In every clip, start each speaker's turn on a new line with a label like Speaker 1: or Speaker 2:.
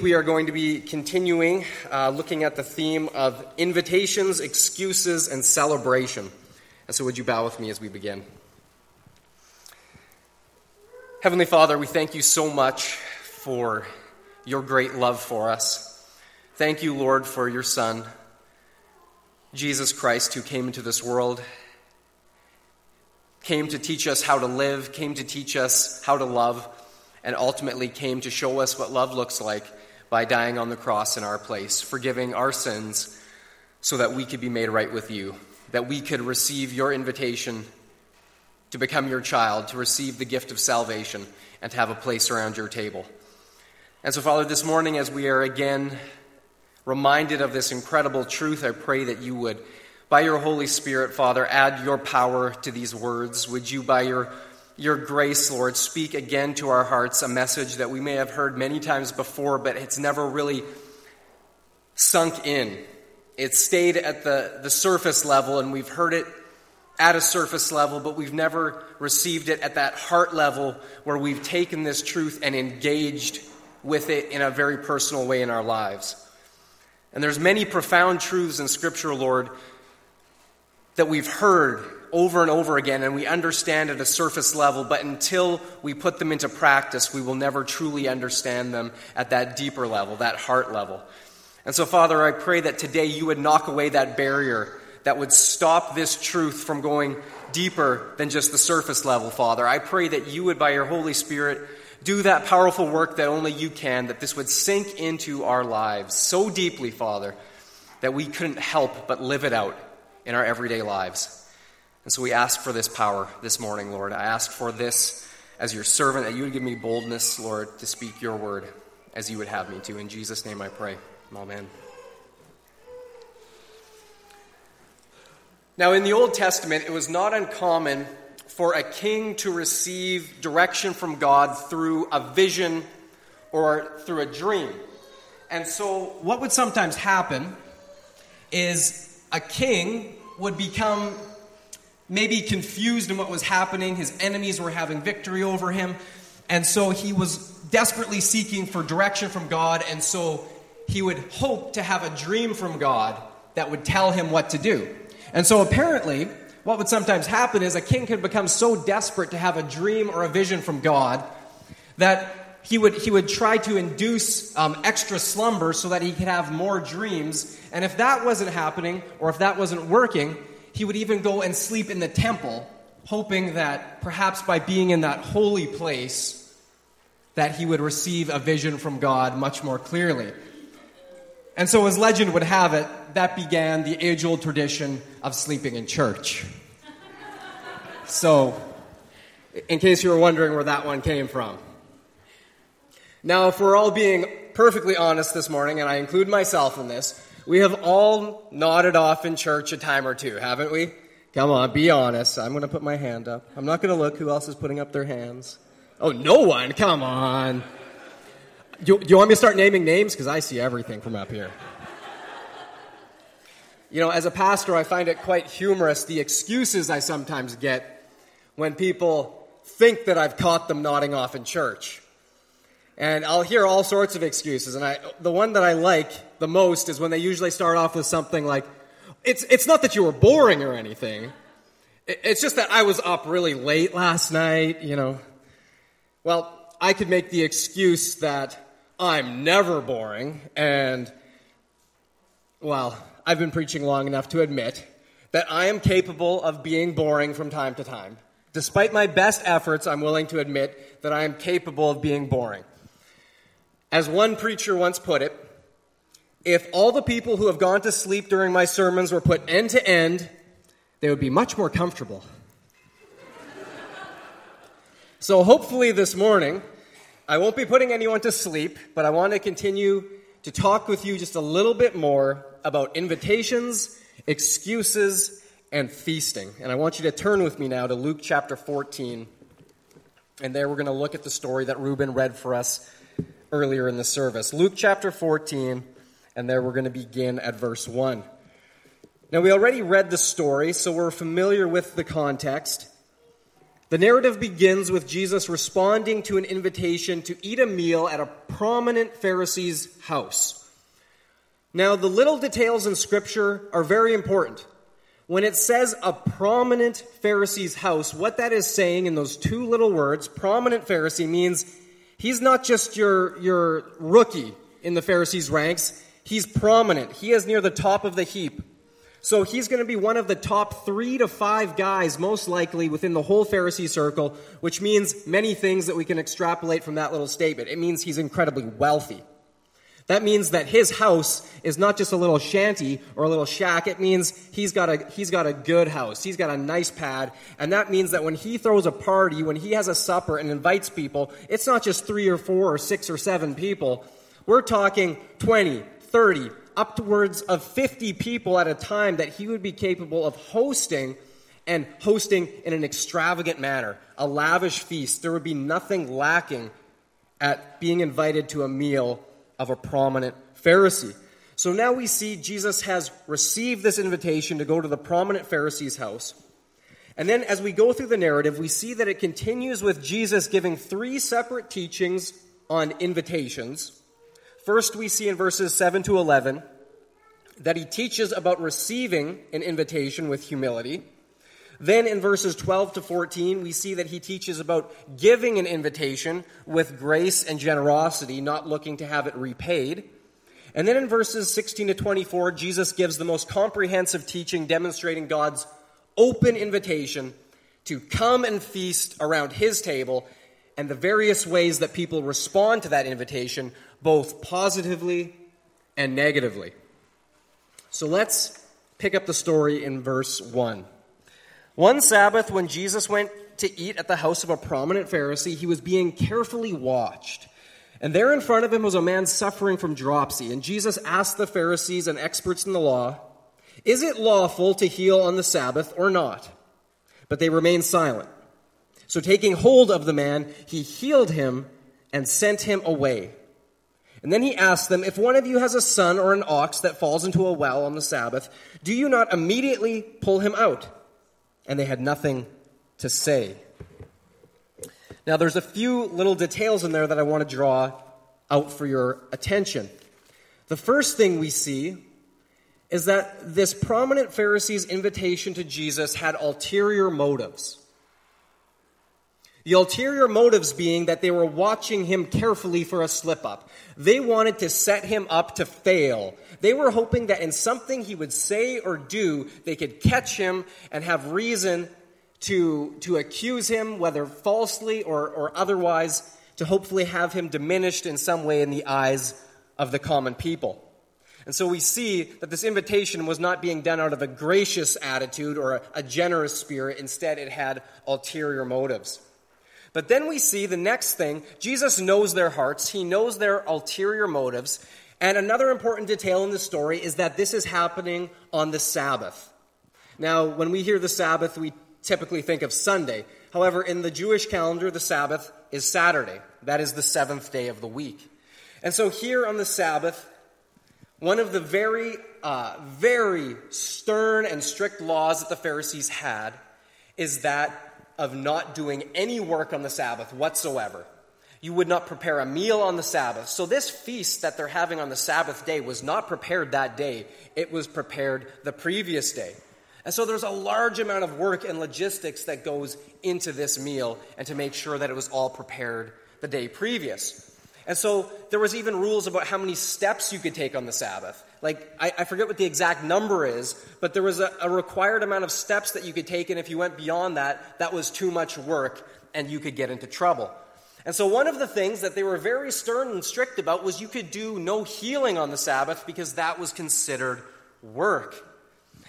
Speaker 1: We are going to be continuing uh, looking at the theme of invitations, excuses, and celebration. And so, would you bow with me as we begin? Heavenly Father, we thank you so much for your great love for us. Thank you, Lord, for your Son, Jesus Christ, who came into this world, came to teach us how to live, came to teach us how to love, and ultimately came to show us what love looks like by dying on the cross in our place, forgiving our sins so that we could be made right with you, that we could receive your invitation to become your child, to receive the gift of salvation, and to have a place around your table. And so, Father, this morning, as we are again reminded of this incredible truth, I pray that you would, by your Holy Spirit, Father, add your power to these words. Would you, by your your grace, Lord, speak again to our hearts a message that we may have heard many times before, but it's never really sunk in. It stayed at the, the surface level, and we've heard it at a surface level, but we've never received it at that heart level where we've taken this truth and engaged with it in a very personal way in our lives. And there's many profound truths in Scripture, Lord, that we've heard over and over again and we understand at a surface level, but until we put them into practice, we will never truly understand them at that deeper level, that heart level. And so, Father, I pray that today you would knock away that barrier that would stop this truth from going deeper than just the surface level, Father. I pray that you would, by your Holy Spirit, do that powerful work that only you can, that this would sink into our lives so deeply, Father, that we couldn't help but live it out in our everyday lives. And so we ask for this power this morning, Lord. I ask for this as your servant, that you would give me boldness, Lord, to speak your word as you would have me to. In Jesus' name I pray. Amen. Now, in the Old Testament, it was not uncommon for a king to receive direction from God through a vision or through a dream. And so, what would sometimes happen is a king would become maybe confused in what was happening. His enemies were having victory over him. And so he was desperately seeking for direction from God. And so he would hope to have a dream from God that would tell him what to do. And so apparently, what would sometimes happen is a king could become so desperate to have a dream or a vision from God that he would, he would try to induce um, extra slumber so that he could have more dreams. And if that wasn't happening, or if that wasn't working, he would even go and sleep in the temple, hoping that perhaps by being in that holy place, that he would receive a vision from God much more clearly. And so, as legend would have it, that began the age old tradition of sleeping in church. So, in case you were wondering where that one came from. Now, if we're all being perfectly honest this morning, and I include myself in this, we have all nodded off in church a time or two, haven't we? Come on, be honest. I'm going to put my hand up. I'm not going to look who else is putting up their hands. Oh, no one? Come on. Do, do you want me to start naming names? Because I see everything from up here. You know, as a pastor, I find it quite humorous the excuses I sometimes get when people think that I've caught them nodding off in church. And I'll hear all sorts of excuses. And I, the one that I like the most is when they usually start off with something like, it's, it's not that you were boring or anything. It's just that I was up really late last night, you know. Well, I could make the excuse that I'm never boring, and, well, I've been preaching long enough to admit that I am capable of being boring from time to time. Despite my best efforts, I'm willing to admit that I am capable of being boring. As one preacher once put it, if all the people who have gone to sleep during my sermons were put end to end, they would be much more comfortable. so, hopefully, this morning, I won't be putting anyone to sleep, but I want to continue to talk with you just a little bit more about invitations, excuses, and feasting. And I want you to turn with me now to Luke chapter 14. And there we're going to look at the story that Ruben read for us earlier in the service. Luke chapter 14, and there we're going to begin at verse 1. Now, we already read the story, so we're familiar with the context. The narrative begins with Jesus responding to an invitation to eat a meal at a prominent Pharisee's house. Now, the little details in Scripture are very important. When it says a prominent Pharisee's house, what that is saying in those two little words, prominent Pharisee, means he's not just your, your rookie in the Pharisees' ranks, he's prominent. He is near the top of the heap. So he's going to be one of the top three to five guys, most likely, within the whole Pharisee circle, which means many things that we can extrapolate from that little statement. It means he's incredibly wealthy. That means that his house is not just a little shanty or a little shack. It means he's got a, he's got a good house. He's got a nice pad. And that means that when he throws a party, when he has a supper and invites people, it's not just three or four or six or seven people. We're talking 20, 30, upwards of 50 people at a time that he would be capable of hosting and hosting in an extravagant manner, a lavish feast. There would be nothing lacking at being invited to a meal of a prominent Pharisee. So now we see Jesus has received this invitation to go to the prominent Pharisee's house. And then as we go through the narrative, we see that it continues with Jesus giving three separate teachings on invitations. First, we see in verses 7 to 11 that he teaches about receiving an invitation with humility. Then in verses 12 to 14, we see that he teaches about giving an invitation with grace and generosity, not looking to have it repaid. And then in verses 16 to 24, Jesus gives the most comprehensive teaching demonstrating God's open invitation to come and feast around his table and the various ways that people respond to that invitation, both positively and negatively. So let's pick up the story in verse 1. One Sabbath, when Jesus went to eat at the house of a prominent Pharisee, he was being carefully watched. And there in front of him was a man suffering from dropsy. And Jesus asked the Pharisees and experts in the law, Is it lawful to heal on the Sabbath or not? But they remained silent. So taking hold of the man, he healed him and sent him away. And then he asked them, If one of you has a son or an ox that falls into a well on the Sabbath, do you not immediately pull him out? And they had nothing to say. Now, there's a few little details in there that I want to draw out for your attention. The first thing we see is that this prominent Pharisee's invitation to Jesus had ulterior motives. The ulterior motives being that they were watching him carefully for a slip up. They wanted to set him up to fail. They were hoping that in something he would say or do, they could catch him and have reason to, to accuse him, whether falsely or, or otherwise, to hopefully have him diminished in some way in the eyes of the common people. And so we see that this invitation was not being done out of a gracious attitude or a, a generous spirit. Instead, it had ulterior motives. But then we see the next thing Jesus knows their hearts, he knows their ulterior motives. And another important detail in the story is that this is happening on the Sabbath. Now, when we hear the Sabbath, we typically think of Sunday. However, in the Jewish calendar, the Sabbath is Saturday. That is the seventh day of the week. And so, here on the Sabbath, one of the very, uh, very stern and strict laws that the Pharisees had is that of not doing any work on the Sabbath whatsoever. You would not prepare a meal on the Sabbath. So, this feast that they're having on the Sabbath day was not prepared that day, it was prepared the previous day. And so, there's a large amount of work and logistics that goes into this meal and to make sure that it was all prepared the day previous. And so there was even rules about how many steps you could take on the Sabbath. Like, I, I forget what the exact number is, but there was a, a required amount of steps that you could take, and if you went beyond that, that was too much work, and you could get into trouble. And so, one of the things that they were very stern and strict about was you could do no healing on the Sabbath because that was considered work.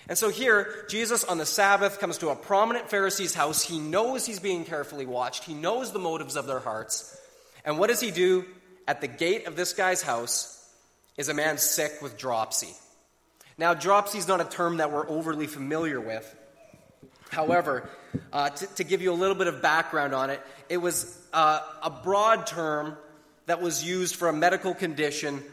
Speaker 1: And so, here, Jesus on the Sabbath comes to a prominent Pharisee's house. He knows he's being carefully watched, he knows the motives of their hearts. And what does he do? at the gate of this guy's house is a man sick with dropsy. Now, dropsy is not a term that we're overly familiar with. However, uh, to, to, give you a little bit of background on it, it was uh, a broad term that was used for a medical condition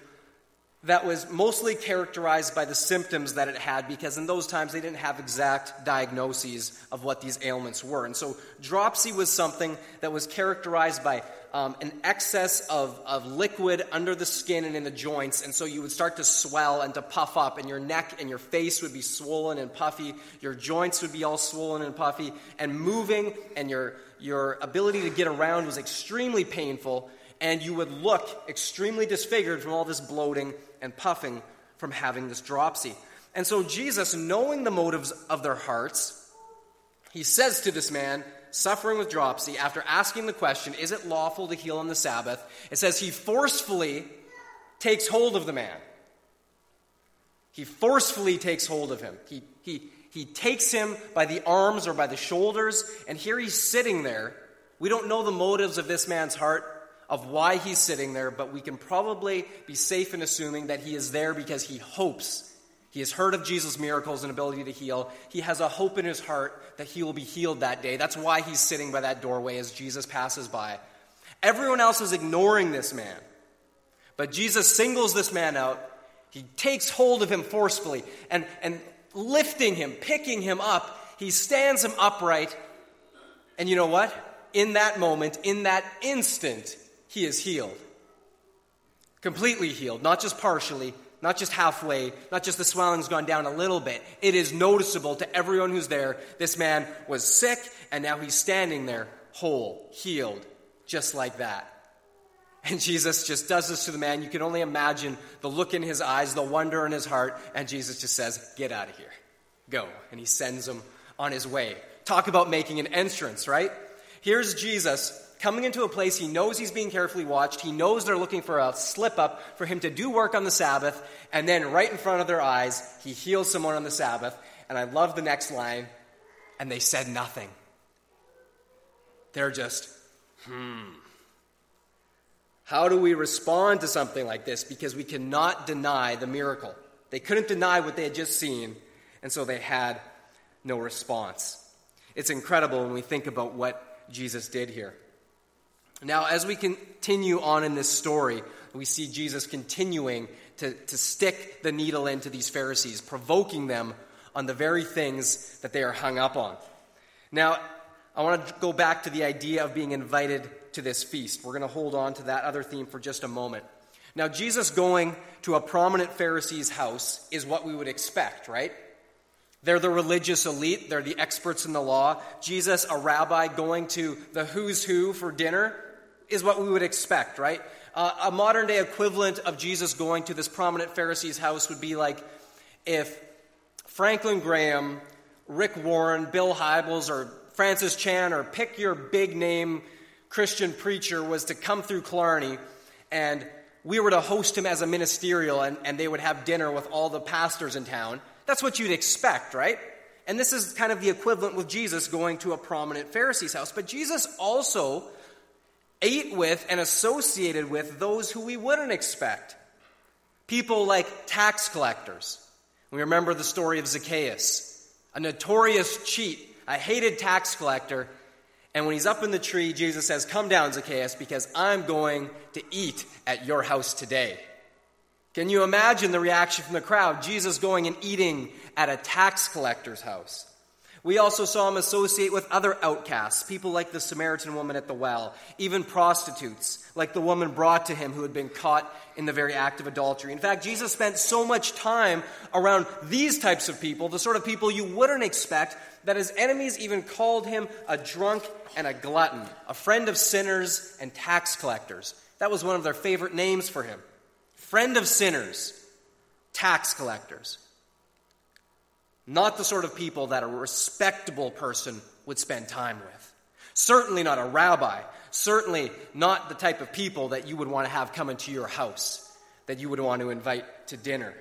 Speaker 1: that was mostly characterized by the symptoms that it had because in those times they didn't have exact diagnoses of what these ailments were. And so dropsy was something that was characterized by um, an excess of, of liquid under the skin and in the joints. And so you would start to swell and to puff up, and your neck and your face would be swollen and puffy. Your joints would be all swollen and puffy. And moving and your, your ability to get around was extremely painful. And you would look extremely disfigured from all this bloating and puffing from having this dropsy. And so Jesus, knowing the motives of their hearts, he says to this man, suffering with dropsy, after asking the question, Is it lawful to heal on the Sabbath? It says he forcefully takes hold of the man. He forcefully takes hold of him. He, he, he takes him by the arms or by the shoulders, and here he's sitting there. We don't know the motives of this man's heart, of why he's sitting there, but we can probably be safe in assuming that he is there because he hopes. He has heard of Jesus' miracles and ability to heal. He has a hope in his heart that he will be healed that day. That's why he's sitting by that doorway as Jesus passes by. Everyone else is ignoring this man. But Jesus singles this man out. He takes hold of him forcefully and, and lifting him, picking him up, he stands him upright. And you know what? In that moment, in that instant, he is healed. Completely healed, not just partially, not just halfway, not just the swelling's gone down a little bit. It is noticeable to everyone who's there. This man was sick, and now he's standing there, whole, healed, just like that. And Jesus just does this to the man. You can only imagine the look in his eyes, the wonder in his heart, and Jesus just says, Get out of here. Go. And he sends him on his way. Talk about making an entrance, right? Here's Jesus coming into a place he knows he's being carefully watched. He knows they're looking for a slip up for him to do work on the Sabbath. And then, right in front of their eyes, he heals someone on the Sabbath. And I love the next line. And they said nothing. They're just, hmm. How do we respond to something like this? Because we cannot deny the miracle. They couldn't deny what they had just seen, and so they had no response. It's incredible when we think about what Jesus did here. Now, as we continue on in this story, we see Jesus continuing to, to stick the needle into these Pharisees, provoking them on the very things that they are hung up on. Now, I want to go back to the idea of being invited to this feast. We're going to hold on to that other theme for just a moment. Now, Jesus going to a prominent Pharisee's house is what we would expect, right? They're the religious elite, they're the experts in the law. Jesus, a rabbi, going to the who's who for dinner is what we would expect, right? Uh, a modern day equivalent of Jesus going to this prominent Pharisee's house would be like if Franklin Graham, Rick Warren, Bill Hybels, or Francis Chan, or pick your big name Christian preacher, was to come through Killarney and we were to host him as a ministerial and, and they would have dinner with all the pastors in town. That's what you'd expect, right? And this is kind of the equivalent with Jesus going to a prominent Pharisee's house. But Jesus also ate with and associated with those who we wouldn't expect. People like tax collectors. We remember the story of Zacchaeus, a notorious cheat, a hated tax collector. And when he's up in the tree, Jesus says, Come down, Zacchaeus, because I'm going to eat at your house today. Can you imagine the reaction from the crowd? Jesus going and eating at a tax collector's house. We also saw him associate with other outcasts, people like the Samaritan woman at the well, even prostitutes, like the woman brought to him who had been caught in the very act of adultery. In fact, Jesus spent so much time around these types of people, the sort of people you wouldn't expect, that his enemies even called him a drunk and a glutton, a friend of sinners and tax collectors. That was one of their favorite names for him. Friend of sinners, tax collectors. Not the sort of people that a respectable person would spend time with. Certainly not a rabbi. Certainly not the type of people that you would want to have come into your house, that you would want to invite to dinner.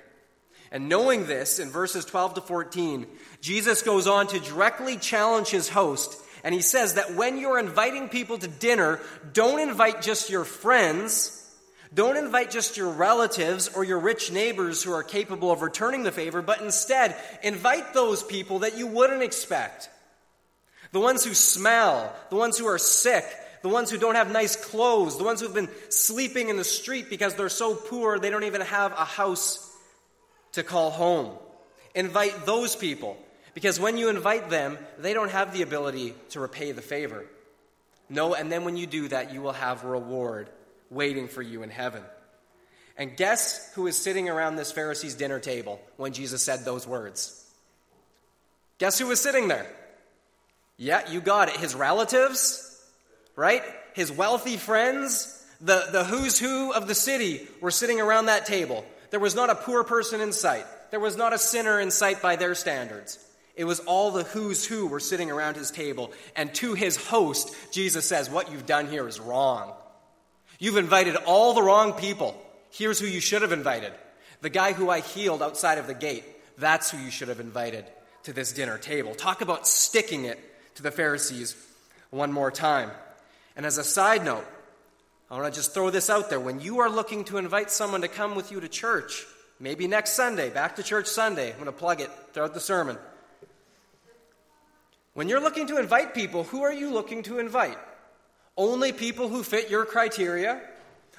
Speaker 1: And knowing this, in verses 12 to 14, Jesus goes on to directly challenge his host. And he says that when you're inviting people to dinner, don't invite just your friends don't invite just your relatives or your rich neighbors who are capable of returning the favor, but instead invite those people that you wouldn't expect. The ones who smell, the ones who are sick, the ones who don't have nice clothes, the ones who've been sleeping in the street because they're so poor they don't even have a house to call home. Invite those people because when you invite them, they don't have the ability to repay the favor. No, and then when you do that, you will have reward waiting for you in heaven. And guess who was sitting around this Pharisee's dinner table when Jesus said those words? Guess who was sitting there? Yeah, you got it. His relatives, right? His wealthy friends, the, the who's who of the city were sitting around that table. There was not a poor person in sight. There was not a sinner in sight by their standards. It was all the who's who were sitting around his table. And to his host, Jesus says, What you've done here is wrong. You've invited all the wrong people. Here's who you should have invited the guy who I healed outside of the gate. That's who you should have invited to this dinner table. Talk about sticking it to the Pharisees one more time. And as a side note, I want to just throw this out there. When you are looking to invite someone to come with you to church, maybe next Sunday, back to church Sunday, I'm going to plug it throughout the sermon. When you're looking to invite people, who are you looking to invite? Only people who fit your criteria?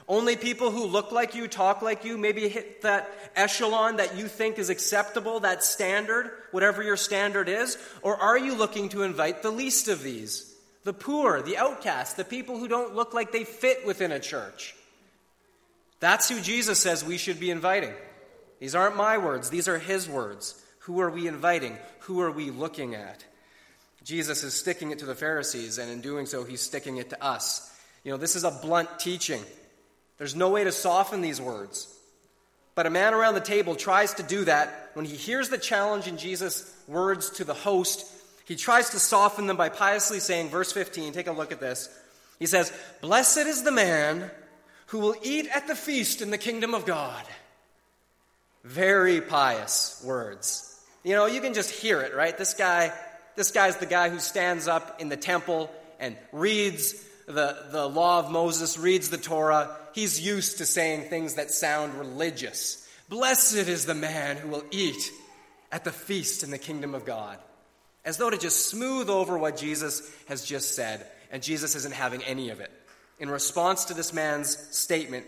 Speaker 1: Only people who look like you, talk like you, maybe hit that echelon that you think is acceptable, that standard, whatever your standard is? Or are you looking to invite the least of these? The poor, the outcasts, the people who don't look like they fit within a church? That's who Jesus says we should be inviting. These aren't my words, these are his words. Who are we inviting? Who are we looking at? Jesus is sticking it to the Pharisees, and in doing so, he's sticking it to us. You know, this is a blunt teaching. There's no way to soften these words. But a man around the table tries to do that when he hears the challenge in Jesus' words to the host. He tries to soften them by piously saying, verse 15, take a look at this. He says, Blessed is the man who will eat at the feast in the kingdom of God. Very pious words. You know, you can just hear it, right? This guy, this guy's the guy who stands up in the temple and reads the, the law of Moses, reads the Torah, he's used to saying things that sound religious. Blessed is the man who will eat at the feast in the kingdom of God. As though to just smooth over what Jesus has just said, and Jesus isn't having any of it. In response to this man's statement,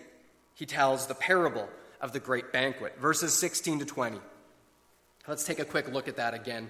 Speaker 1: he tells the parable of the great banquet, verses 16 to 20. Let's take a quick look at that again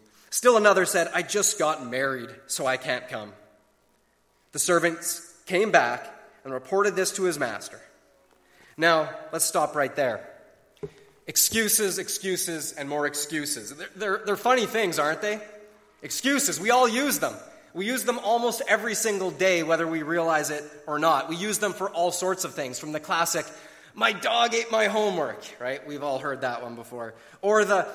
Speaker 1: Still another said, I just got married, so I can't come. The servants came back and reported this to his master. Now, let's stop right there. Excuses, excuses, and more excuses. They're, they're, they're, funny things, aren't they? Excuses, we all use them. We use them almost every single day, whether we realize it or not. We use them for all sorts of things, from the classic, my dog ate my homework, right? We've all heard that one before. Or the,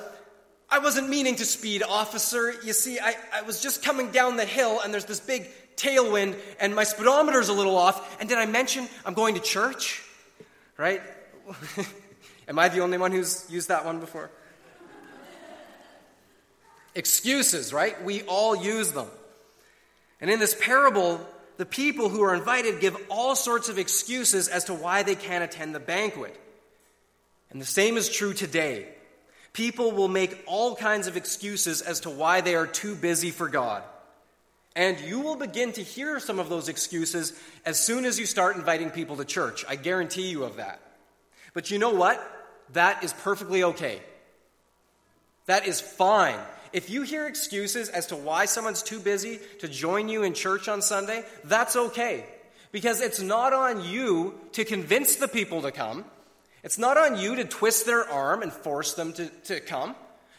Speaker 1: I wasn't meaning to speed, officer. You see, I, I was just coming down the hill and there's this big tailwind and my speedometer's a little off. And did I mention I'm going to church? Right? Am I the only one who's used that one before? Excuses, right? We all use them. And in this parable, the people who are invited give all sorts of excuses as to why they can't attend the banquet. And the same is true today. People will make all kinds of excuses as to why they are too busy for God. And you will begin to hear some of those excuses as soon as you start inviting people to church. I guarantee you of that. But you know what? That is perfectly okay. That is fine. If you hear excuses as to why someone's too busy to join you in church on Sunday, that's okay. Because it's not on you to convince the people to come. It's not on you to twist their arm and force them to, to come,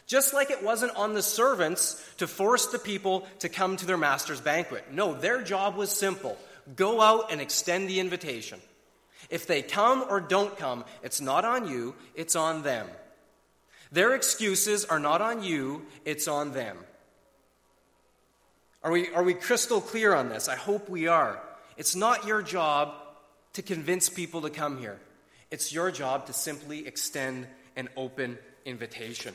Speaker 1: just like it wasn't on the servants to force the people to come to their master's banquet. No, their job was simple go out and extend the invitation. If they come or don't come, it's not on you, it's on them. Their excuses are not on you, it's on them. Are we, are we crystal clear on this? I hope we are. It's not your job to convince people to come here. It's your job to simply extend an open invitation.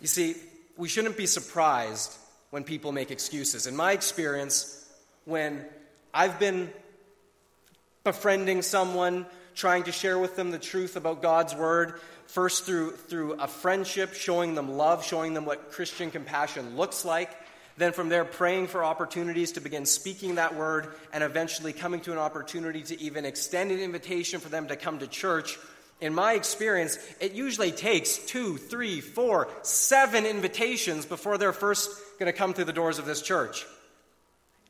Speaker 1: You see, we shouldn't be surprised when people make excuses. In my experience, when I've been befriending someone, trying to share with them the truth about God's Word, first through, through a friendship, showing them love, showing them what Christian compassion looks like, then from there, praying for opportunities to begin speaking that word, and eventually coming to an opportunity to even extend an invitation for them to come to church. In my experience, it usually takes two, three, four, seven invitations before they're first going to come through the doors of this church.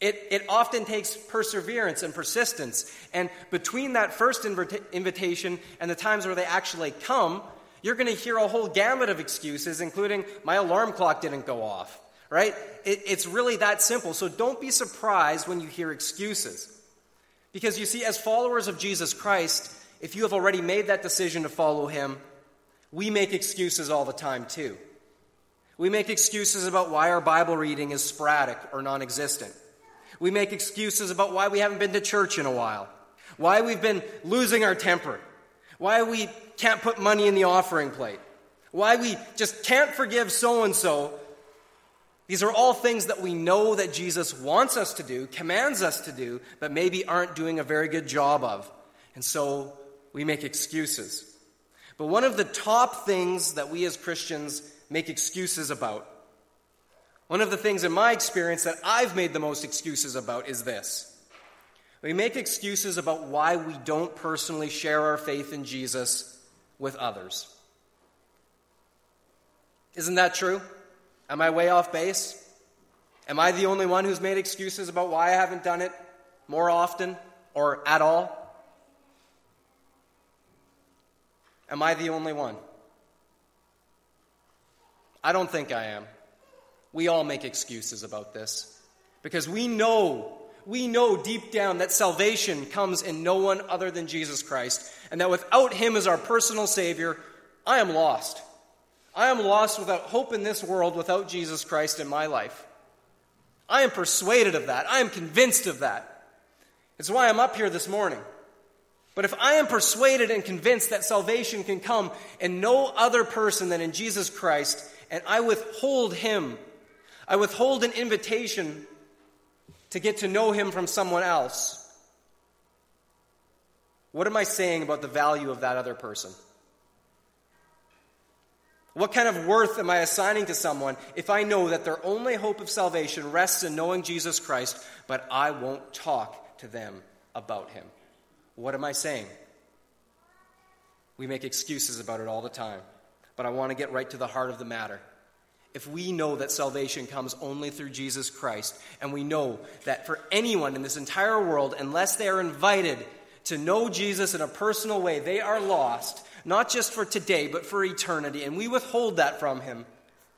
Speaker 1: It, it often takes perseverance and persistence. And between that first invita- invitation and the times where they actually come, you're going to hear a whole gamut of excuses, including, my alarm clock didn't go off right? It, it's really that simple. So don't be surprised when you hear excuses. Because you see, as followers of Jesus Christ, if you have already made that decision to follow him, we make excuses all the time too. We make excuses about why our Bible reading is sporadic or non existent. We make excuses about why we haven't been to church in a while, why we've been losing our temper, why we can't put money in the offering plate, why we just can't forgive so and so these are all things that we know that Jesus wants us to do, commands us to do, but maybe aren't doing a very good job of. And so we make excuses. But one of the top things that we as Christians make excuses about, one of the things in my experience that I've made the most excuses about is this. We make excuses about why we don't personally share our faith in Jesus with others. Isn't that true? Am I way off base? Am I the only one who's made excuses about why I haven't done it more often or at all? Am I the only one? I don't think I am. We all make excuses about this because we know, we know deep down that salvation comes in no one other than Jesus Christ, and that without Him as our personal Savior, I am lost. I am lost without hope in this world without Jesus Christ in my life. I am persuaded of that. I am convinced of that. It's why I'm up here this morning. But if I am persuaded and convinced that salvation can come in no other person than in Jesus Christ, and I withhold Him, I withhold an invitation to get to know Him from someone else, what am I saying about the value of that other person? What kind of worth am I assigning to someone if I know that their only hope of salvation rests in knowing Jesus Christ, but I won't talk to them about him? What am I saying? We make excuses about it all the time, but I want to get right to the heart of the matter. If we know that salvation comes only through Jesus Christ, and we know that for anyone in this entire world, unless they are invited to know Jesus in a personal way, they are lost, not just for today, but for eternity, and we withhold that from him,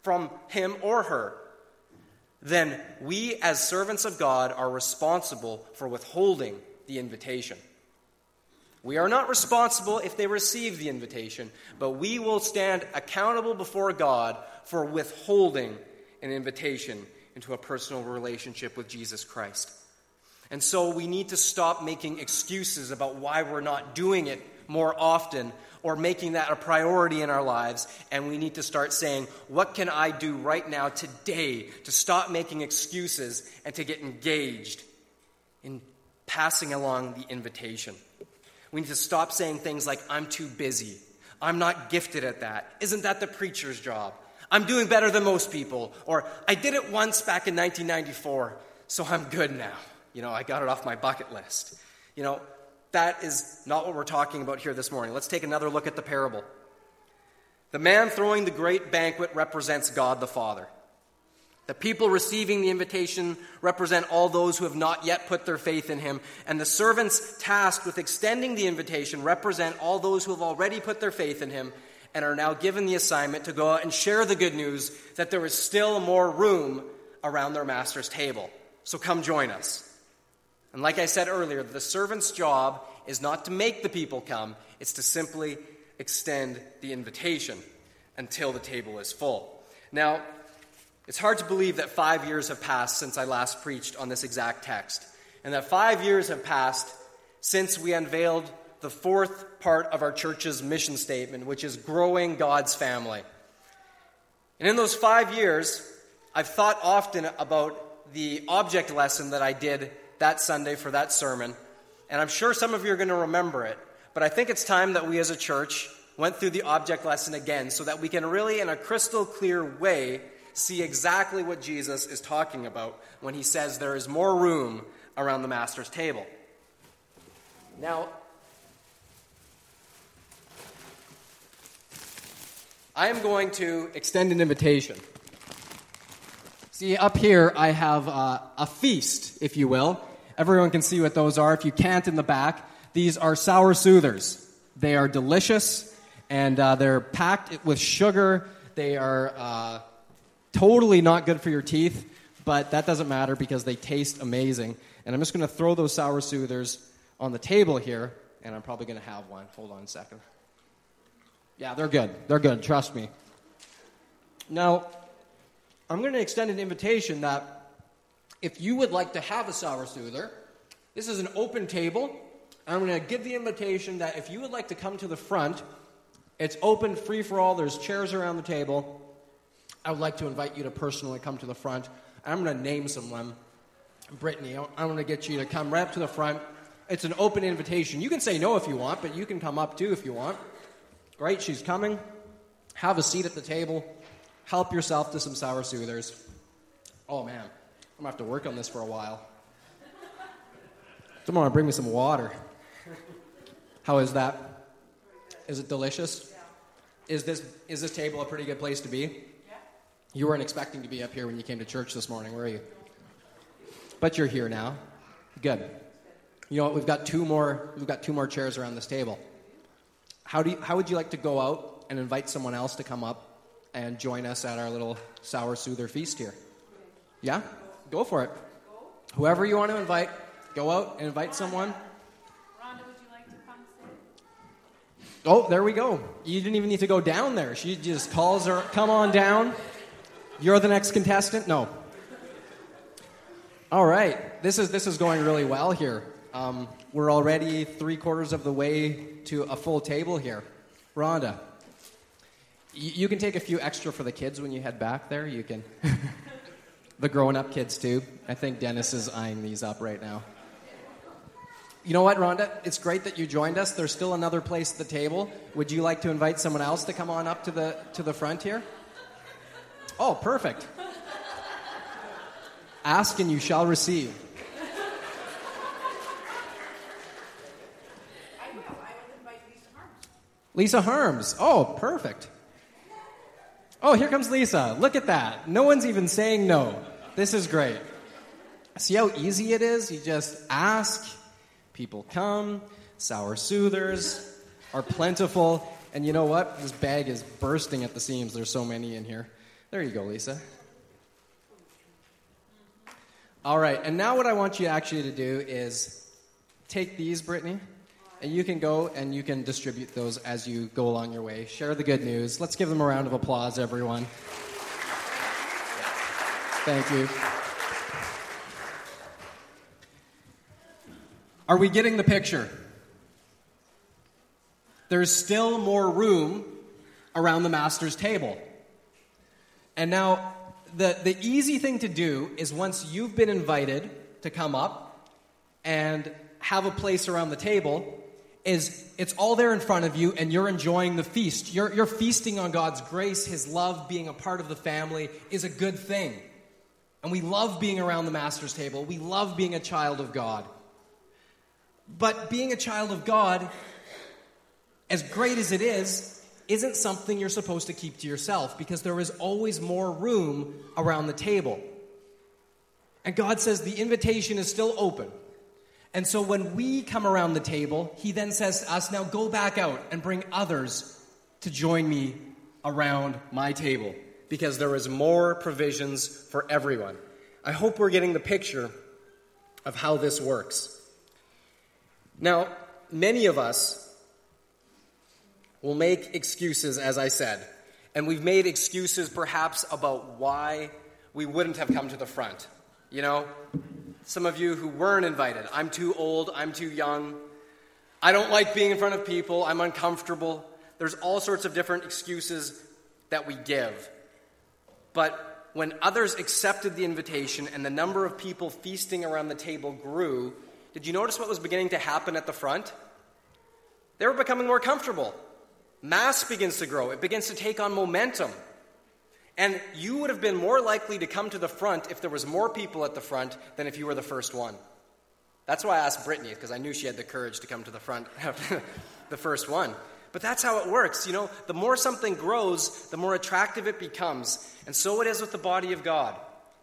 Speaker 1: from him or her, then we, as servants of God, are responsible for withholding the invitation. We are not responsible if they receive the invitation, but we will stand accountable before God for withholding an invitation into a personal relationship with Jesus Christ. And so we need to stop making excuses about why we're not doing it more often or making that a priority in our lives. And we need to start saying, what can I do right now, today, to stop making excuses and to get engaged in passing along the invitation? We need to stop saying things like, I'm too busy. I'm not gifted at that. Isn't that the preacher's job? I'm doing better than most people. Or I did it once back in 1994, so I'm good now. You know, I got it off my bucket list. You know, that is not what we're talking about here this morning. Let's take another look at the parable. The man throwing the great banquet represents God the Father. The people receiving the invitation represent all those who have not yet put their faith in him. And the servants tasked with extending the invitation represent all those who have already put their faith in him and are now given the assignment to go out and share the good news that there is still more room around their master's table. So come join us. And like I said earlier, the servant's job is not to make the people come, it's to simply extend the invitation until the table is full. Now, it's hard to believe that five years have passed since I last preached on this exact text, and that five years have passed since we unveiled the fourth part of our church's mission statement, which is growing God's family. And in those five years, I've thought often about the object lesson that I did that Sunday for that sermon. And I'm sure some of you are going to remember it. But I think it's time that we as a church went through the object lesson again so that we can really, in a crystal clear way, see exactly what Jesus is talking about when he says there is more room around the Master's table. Now, I am going to extend an invitation. See, up here I have uh, a feast, if you will. Everyone can see what those are. If you can't, in the back, these are sour soothers. They are delicious, and uh, they're packed with sugar. They are uh, totally not good for your teeth, but that doesn't matter because they taste amazing. And I'm just going to throw those sour soothers on the table here, and I'm probably going to have one. Hold on a second. Yeah, they're good. They're good. Trust me. Now, I'm going to extend an invitation that if you would like to have a sour soother, this is an open table. I'm going to give the invitation that if you would like to come to the front, it's open, free for all. There's chairs around the table. I would like to invite you to personally come to the front. I'm going to name someone. Brittany, I'm going to get you to come right up to the front. It's an open invitation. You can say no if you want, but you can come up too if you want. Great, she's coming. Have a seat at the table. Help yourself to some sour soothers. Oh man, I'm gonna have to work on this for a while. Someone wanna bring me some water. How is that? Is it delicious? Is this is this table a pretty good place to be? You weren't expecting to be up here when you came to church this morning, were you? But you're here now. Good. You know what? We've got two more. We've got two more chairs around this table. How, do you, how would you like to go out and invite someone else to come up and join us at our little sour soother feast here? Yeah? Go for it. Whoever you want to invite, go out and invite someone.
Speaker 2: Rhonda, would you like to come sit?
Speaker 1: Oh, there we go. You didn't even need to go down there. She just calls her, come on down. You're the next contestant? No. All right. This is, this is going really well here. Um, we're already three quarters of the way to a full table here. Rhonda, you, you can take a few extra for the kids when you head back there. You can. the grown up kids, too. I think Dennis is eyeing these up right now. You know what, Rhonda? It's great that you joined us. There's still another place at the table. Would you like to invite someone else to come on up to the, to the front here? Oh, perfect. Ask and you shall receive.
Speaker 2: I will. I would invite Lisa Harms.
Speaker 1: Lisa Harms. Oh, perfect. Oh, here comes Lisa. Look at that. No one's even saying no. This is great. See how easy it is? You just ask, people come, sour soothers are plentiful, and you know what? This bag is bursting at the seams. There's so many in here. There you go, Lisa. All right, and now what I want you actually to do is take these, Brittany, and you can go and you can distribute those as you go along your way. Share the good news. Let's give them a round of applause, everyone. Thank you. Are we getting the picture? There's still more room around the master's table. And now, the, the easy thing to do is once you've been invited to come up and have a place around the table, is it's all there in front of you and you're enjoying the feast. You're, you're feasting on God's grace, His love, being a part of the family is a good thing. And we love being around the master's table. We love being a child of God. But being a child of God, as great as it is, isn't something you're supposed to keep to yourself because there is always more room around the table. And God says the invitation is still open. And so when we come around the table, He then says to us, Now go back out and bring others to join me around my table because there is more provisions for everyone. I hope we're getting the picture of how this works. Now, many of us will make excuses, as I said, and we've made excuses perhaps about why we wouldn't have come to the front. You know, some of you who weren't invited, I'm too old, I'm too young, I don't like being in front of people. I'm uncomfortable. There's all sorts of different excuses that we give. But when others accepted the invitation and the number of people feasting around the table grew, did you notice what was beginning to happen at the front? They were becoming more comfortable. Mass begins to grow, it begins to take on momentum. And you would have been more likely to come to the front if there was more people at the front than if you were the first one. That's why I asked Brittany, because I knew she had the courage to come to the front the first one. But that's how it works. You know, the more something grows, the more attractive it becomes. And so it is with the body of God,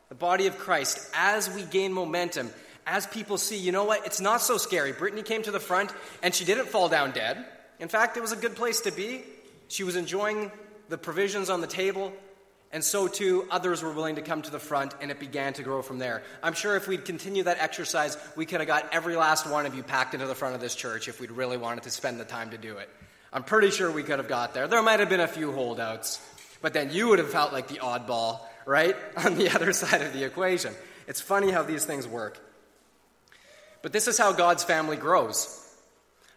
Speaker 1: the body of Christ. As we gain momentum, as people see, you know what, it's not so scary. Brittany came to the front and she didn't fall down dead. In fact, it was a good place to be. She was enjoying the provisions on the table. And so too, others were willing to come to the front, and it began to grow from there. I'm sure if we'd continued that exercise, we could have got every last one of you packed into the front of this church if we'd really wanted to spend the time to do it. I'm pretty sure we could have got there. There might have been a few holdouts, but then you would have felt like the oddball, right? On the other side of the equation. It's funny how these things work. But this is how God's family grows.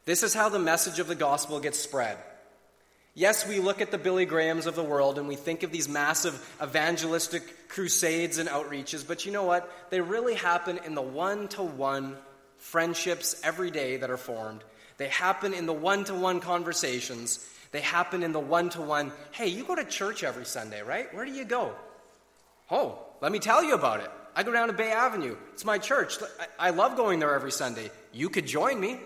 Speaker 1: This is how the message of the gospel gets spread. Yes, we look at the Billy Grahams of the world and we think of these massive evangelistic crusades and outreaches, but you know what? They really happen in the one to one friendships every day that are formed they happen in the one to one conversations. They happen in the one to one, hey, you go to church every Sunday, right? Where do you go? Oh, let me tell you about it. I go down to Bay Avenue. It's my church. I love going there every Sunday. You could join me.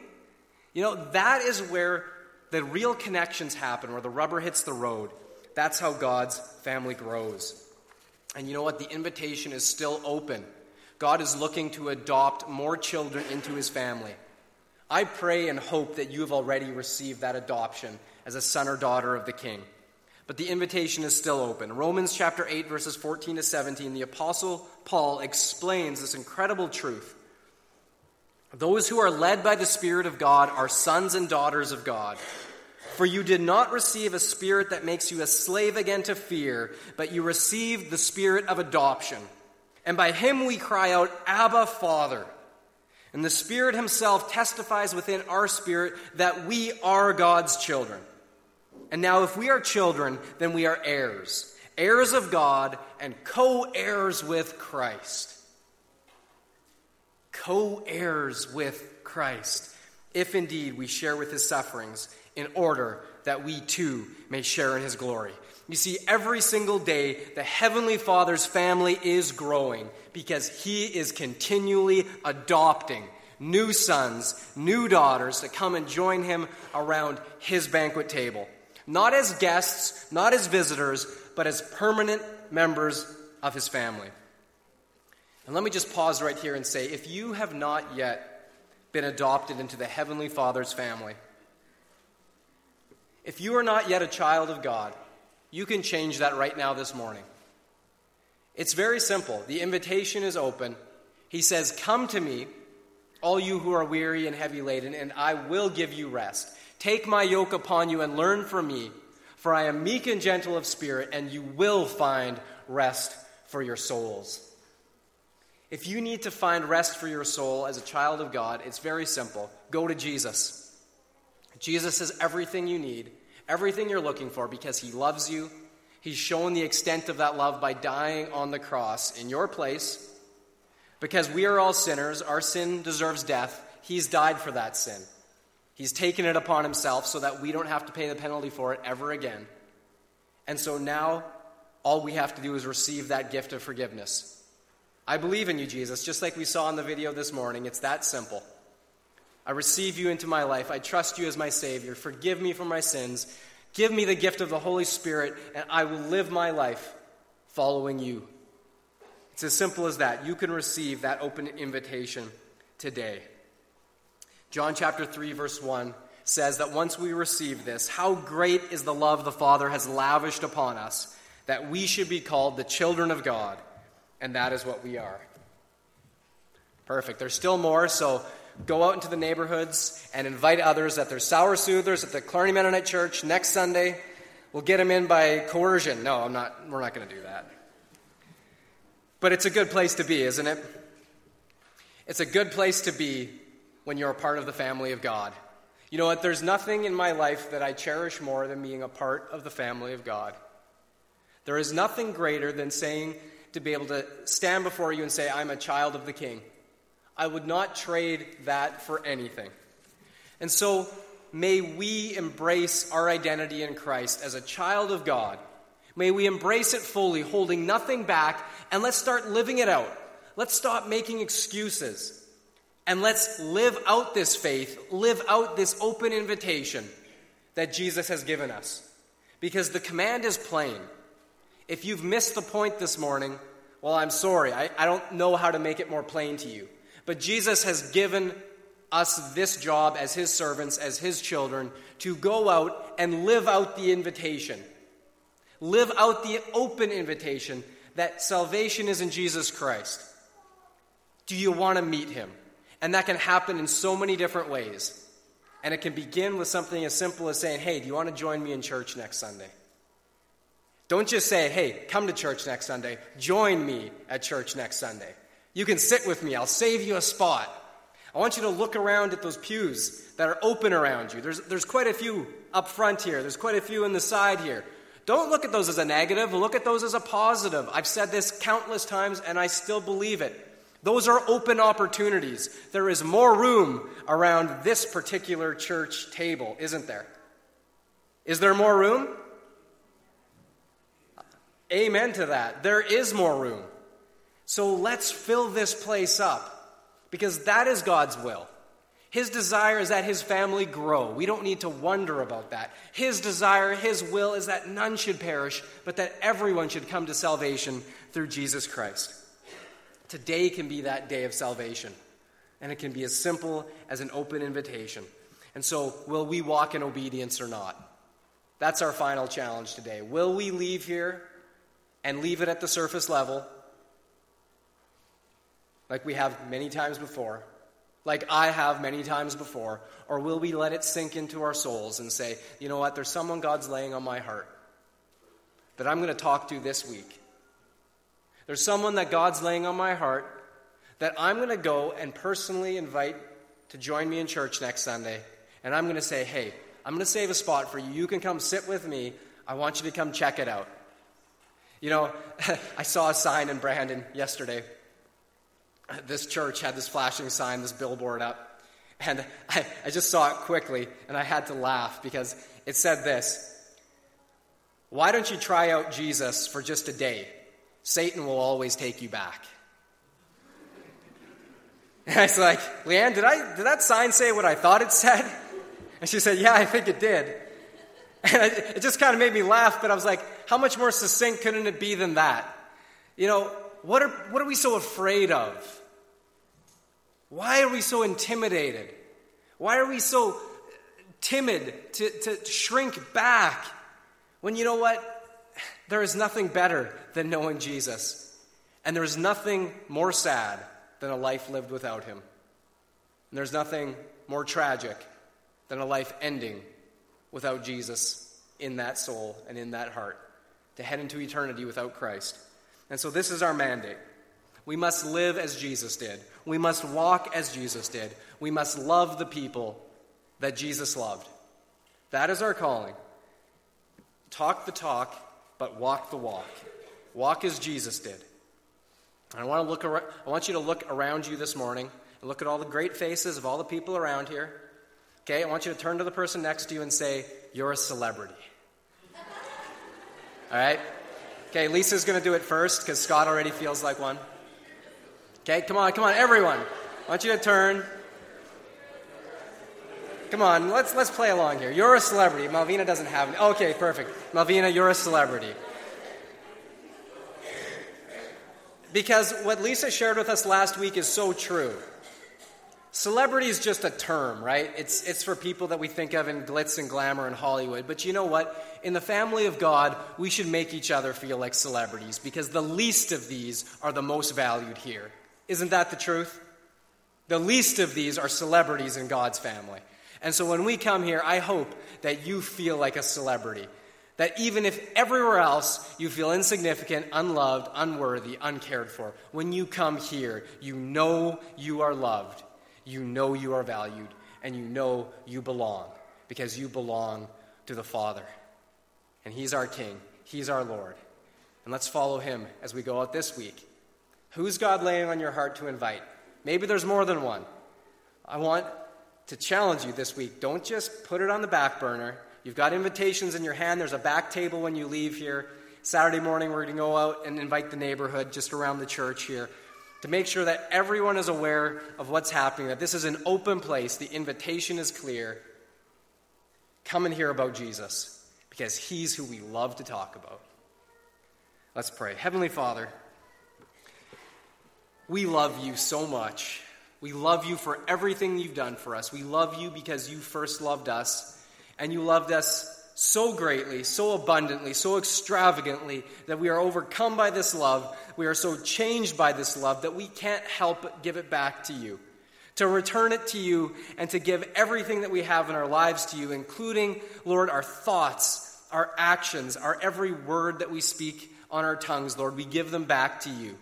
Speaker 1: You know, that is where the real connections happen, where the rubber hits the road. That's how God's family grows. And you know what? The invitation is still open. God is looking to adopt more children into his family. I pray and hope that you have already received that adoption as a son or daughter of the King. But the invitation is still open. Romans chapter 8, verses 14 to 17, the Apostle Paul explains this incredible truth. Those who are led by the Spirit of God are sons and daughters of God. For you did not receive a spirit that makes you a slave again to fear, but you received the spirit of adoption. And by him we cry out, Abba, Father. And the Spirit Himself testifies within our spirit that we are God's children. And now, if we are children, then we are heirs, heirs of God and co heirs with Christ. Co heirs with Christ, if indeed we share with His sufferings, in order that we too may share in His glory. You see, every single day, the Heavenly Father's family is growing because He is continually adopting new sons, new daughters to come and join Him around His banquet table. Not as guests, not as visitors, but as permanent members of His family. And let me just pause right here and say if you have not yet been adopted into the Heavenly Father's family, if you are not yet a child of God, you can change that right now this morning. It's very simple. The invitation is open. He says, Come to me, all you who are weary and heavy laden, and I will give you rest. Take my yoke upon you and learn from me, for I am meek and gentle of spirit, and you will find rest for your souls. If you need to find rest for your soul as a child of God, it's very simple. Go to Jesus. Jesus is everything you need, everything you're looking for, because he loves you. He's shown the extent of that love by dying on the cross in your place. Because we are all sinners, our sin deserves death. He's died for that sin. He's taken it upon himself so that we don't have to pay the penalty for it ever again. And so now, all we have to do is receive that gift of forgiveness. I believe in you, Jesus, just like we saw in the video this morning. It's that simple. I receive you into my life. I trust you as my Savior. Forgive me for my sins. Give me the gift of the Holy Spirit, and I will live my life following you. It's as simple as that. You can receive that open invitation today. John chapter 3, verse 1 says that once we receive this, how great is the love the Father has lavished upon us that we should be called the children of God, and that is what we are. Perfect. There's still more, so go out into the neighborhoods and invite others that there's sour soothers at the Clarny Mennonite Church next Sunday. We'll get them in by coercion. No, I'm not, we're not going to do that. But it's a good place to be, isn't it? It's a good place to be when you're a part of the family of God. You know what? There's nothing in my life that I cherish more than being a part of the family of God. There is nothing greater than saying to be able to stand before you and say, I'm a child of the King. I would not trade that for anything. And so, may we embrace our identity in Christ as a child of God. May we embrace it fully, holding nothing back, and let's start living it out. Let's stop making excuses. And let's live out this faith, live out this open invitation that Jesus has given us. Because the command is plain. If you've missed the point this morning, well, I'm sorry. I, I don't know how to make it more plain to you. But Jesus has given us this job as his servants, as his children, to go out and live out the invitation. Live out the open invitation that salvation is in Jesus Christ. Do you want to meet him? And that can happen in so many different ways. And it can begin with something as simple as saying, Hey, do you want to join me in church next Sunday? Don't just say, Hey, come to church next Sunday. Join me at church next Sunday. You can sit with me, I'll save you a spot. I want you to look around at those pews that are open around you. There's, there's quite a few up front here, there's quite a few in the side here. Don't look at those as a negative, look at those as a positive. I've said this countless times and I still believe it. Those are open opportunities. There is more room around this particular church table, isn't there? Is there more room? Amen to that. There is more room. So let's fill this place up because that is God's will. His desire is that his family grow. We don't need to wonder about that. His desire, his will is that none should perish, but that everyone should come to salvation through Jesus Christ. Today can be that day of salvation. And it can be as simple as an open invitation. And so, will we walk in obedience or not? That's our final challenge today. Will we leave here and leave it at the surface level, like we have many times before, like I have many times before, or will we let it sink into our souls and say, you know what, there's someone God's laying on my heart that I'm going to talk to this week? There's someone that God's laying on my heart that I'm going to go and personally invite to join me in church next Sunday. And I'm going to say, hey, I'm going to save a spot for you. You can come sit with me. I want you to come check it out. You know, I saw a sign in Brandon yesterday. This church had this flashing sign, this billboard up. And I, I just saw it quickly, and I had to laugh because it said this Why don't you try out Jesus for just a day? Satan will always take you back. And I was like, Leanne, did, I, did that sign say what I thought it said? And she said, Yeah, I think it did. And it just kind of made me laugh, but I was like, How much more succinct couldn't it be than that? You know, what are, what are we so afraid of? Why are we so intimidated? Why are we so timid to, to shrink back when you know what? There is nothing better than knowing Jesus. And there is nothing more sad than a life lived without him. And there's nothing more tragic than a life ending without Jesus in that soul and in that heart, to head into eternity without Christ. And so, this is our mandate. We must live as Jesus did. We must walk as Jesus did. We must love the people that Jesus loved. That is our calling. Talk the talk, but walk the walk. Walk as Jesus did. I want, to look I want you to look around you this morning and look at all the great faces of all the people around here. Okay, I want you to turn to the person next to you and say, You're a celebrity. all right? Okay, Lisa's going to do it first because Scott already feels like one. Okay, come on, come on, everyone. I want you to turn. Come on, let's, let's play along here. You're a celebrity. Malvina doesn't have any. Okay, perfect. Malvina, you're a celebrity. Because what Lisa shared with us last week is so true. Celebrity is just a term, right? It's, it's for people that we think of in glitz and glamour in Hollywood. But you know what? In the family of God, we should make each other feel like celebrities because the least of these are the most valued here. Isn't that the truth? The least of these are celebrities in God's family. And so when we come here, I hope that you feel like a celebrity. That even if everywhere else you feel insignificant, unloved, unworthy, uncared for, when you come here, you know you are loved, you know you are valued, and you know you belong because you belong to the Father. And He's our King, He's our Lord. And let's follow Him as we go out this week. Who's God laying on your heart to invite? Maybe there's more than one. I want to challenge you this week. Don't just put it on the back burner. You've got invitations in your hand. There's a back table when you leave here. Saturday morning, we're going to go out and invite the neighborhood just around the church here to make sure that everyone is aware of what's happening, that this is an open place. The invitation is clear. Come and hear about Jesus because he's who we love to talk about. Let's pray. Heavenly Father, we love you so much. We love you for everything you've done for us. We love you because you first loved us, and you loved us so greatly, so abundantly, so extravagantly that we are overcome by this love. We are so changed by this love that we can't help but give it back to you. To return it to you and to give everything that we have in our lives to you, including, Lord, our thoughts, our actions, our every word that we speak on our tongues, Lord, we give them back to you.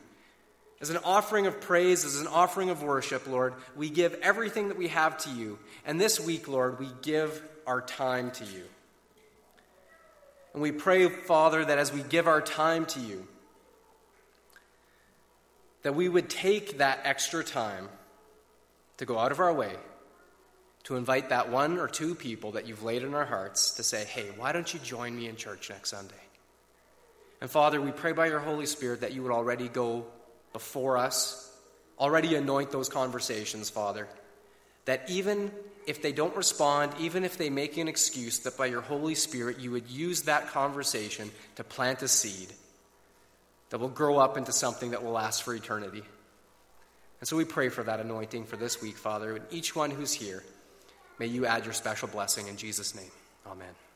Speaker 1: As an offering of praise, as an offering of worship, Lord, we give everything that we have to you. And this week, Lord, we give our time to you. And we pray, Father, that as we give our time to you, that we would take that extra time to go out of our way to invite that one or two people that you've laid in our hearts to say, hey, why don't you join me in church next Sunday? And Father, we pray by your Holy Spirit that you would already go before us, already anoint those conversations, Father, that even if they don't respond, even if they make an excuse, that by your Holy Spirit you would use that conversation to plant a seed that will grow up into something that will last for eternity. And so we pray for that anointing for this week, Father. And each one who's here, may you add your special blessing in Jesus' name. Amen.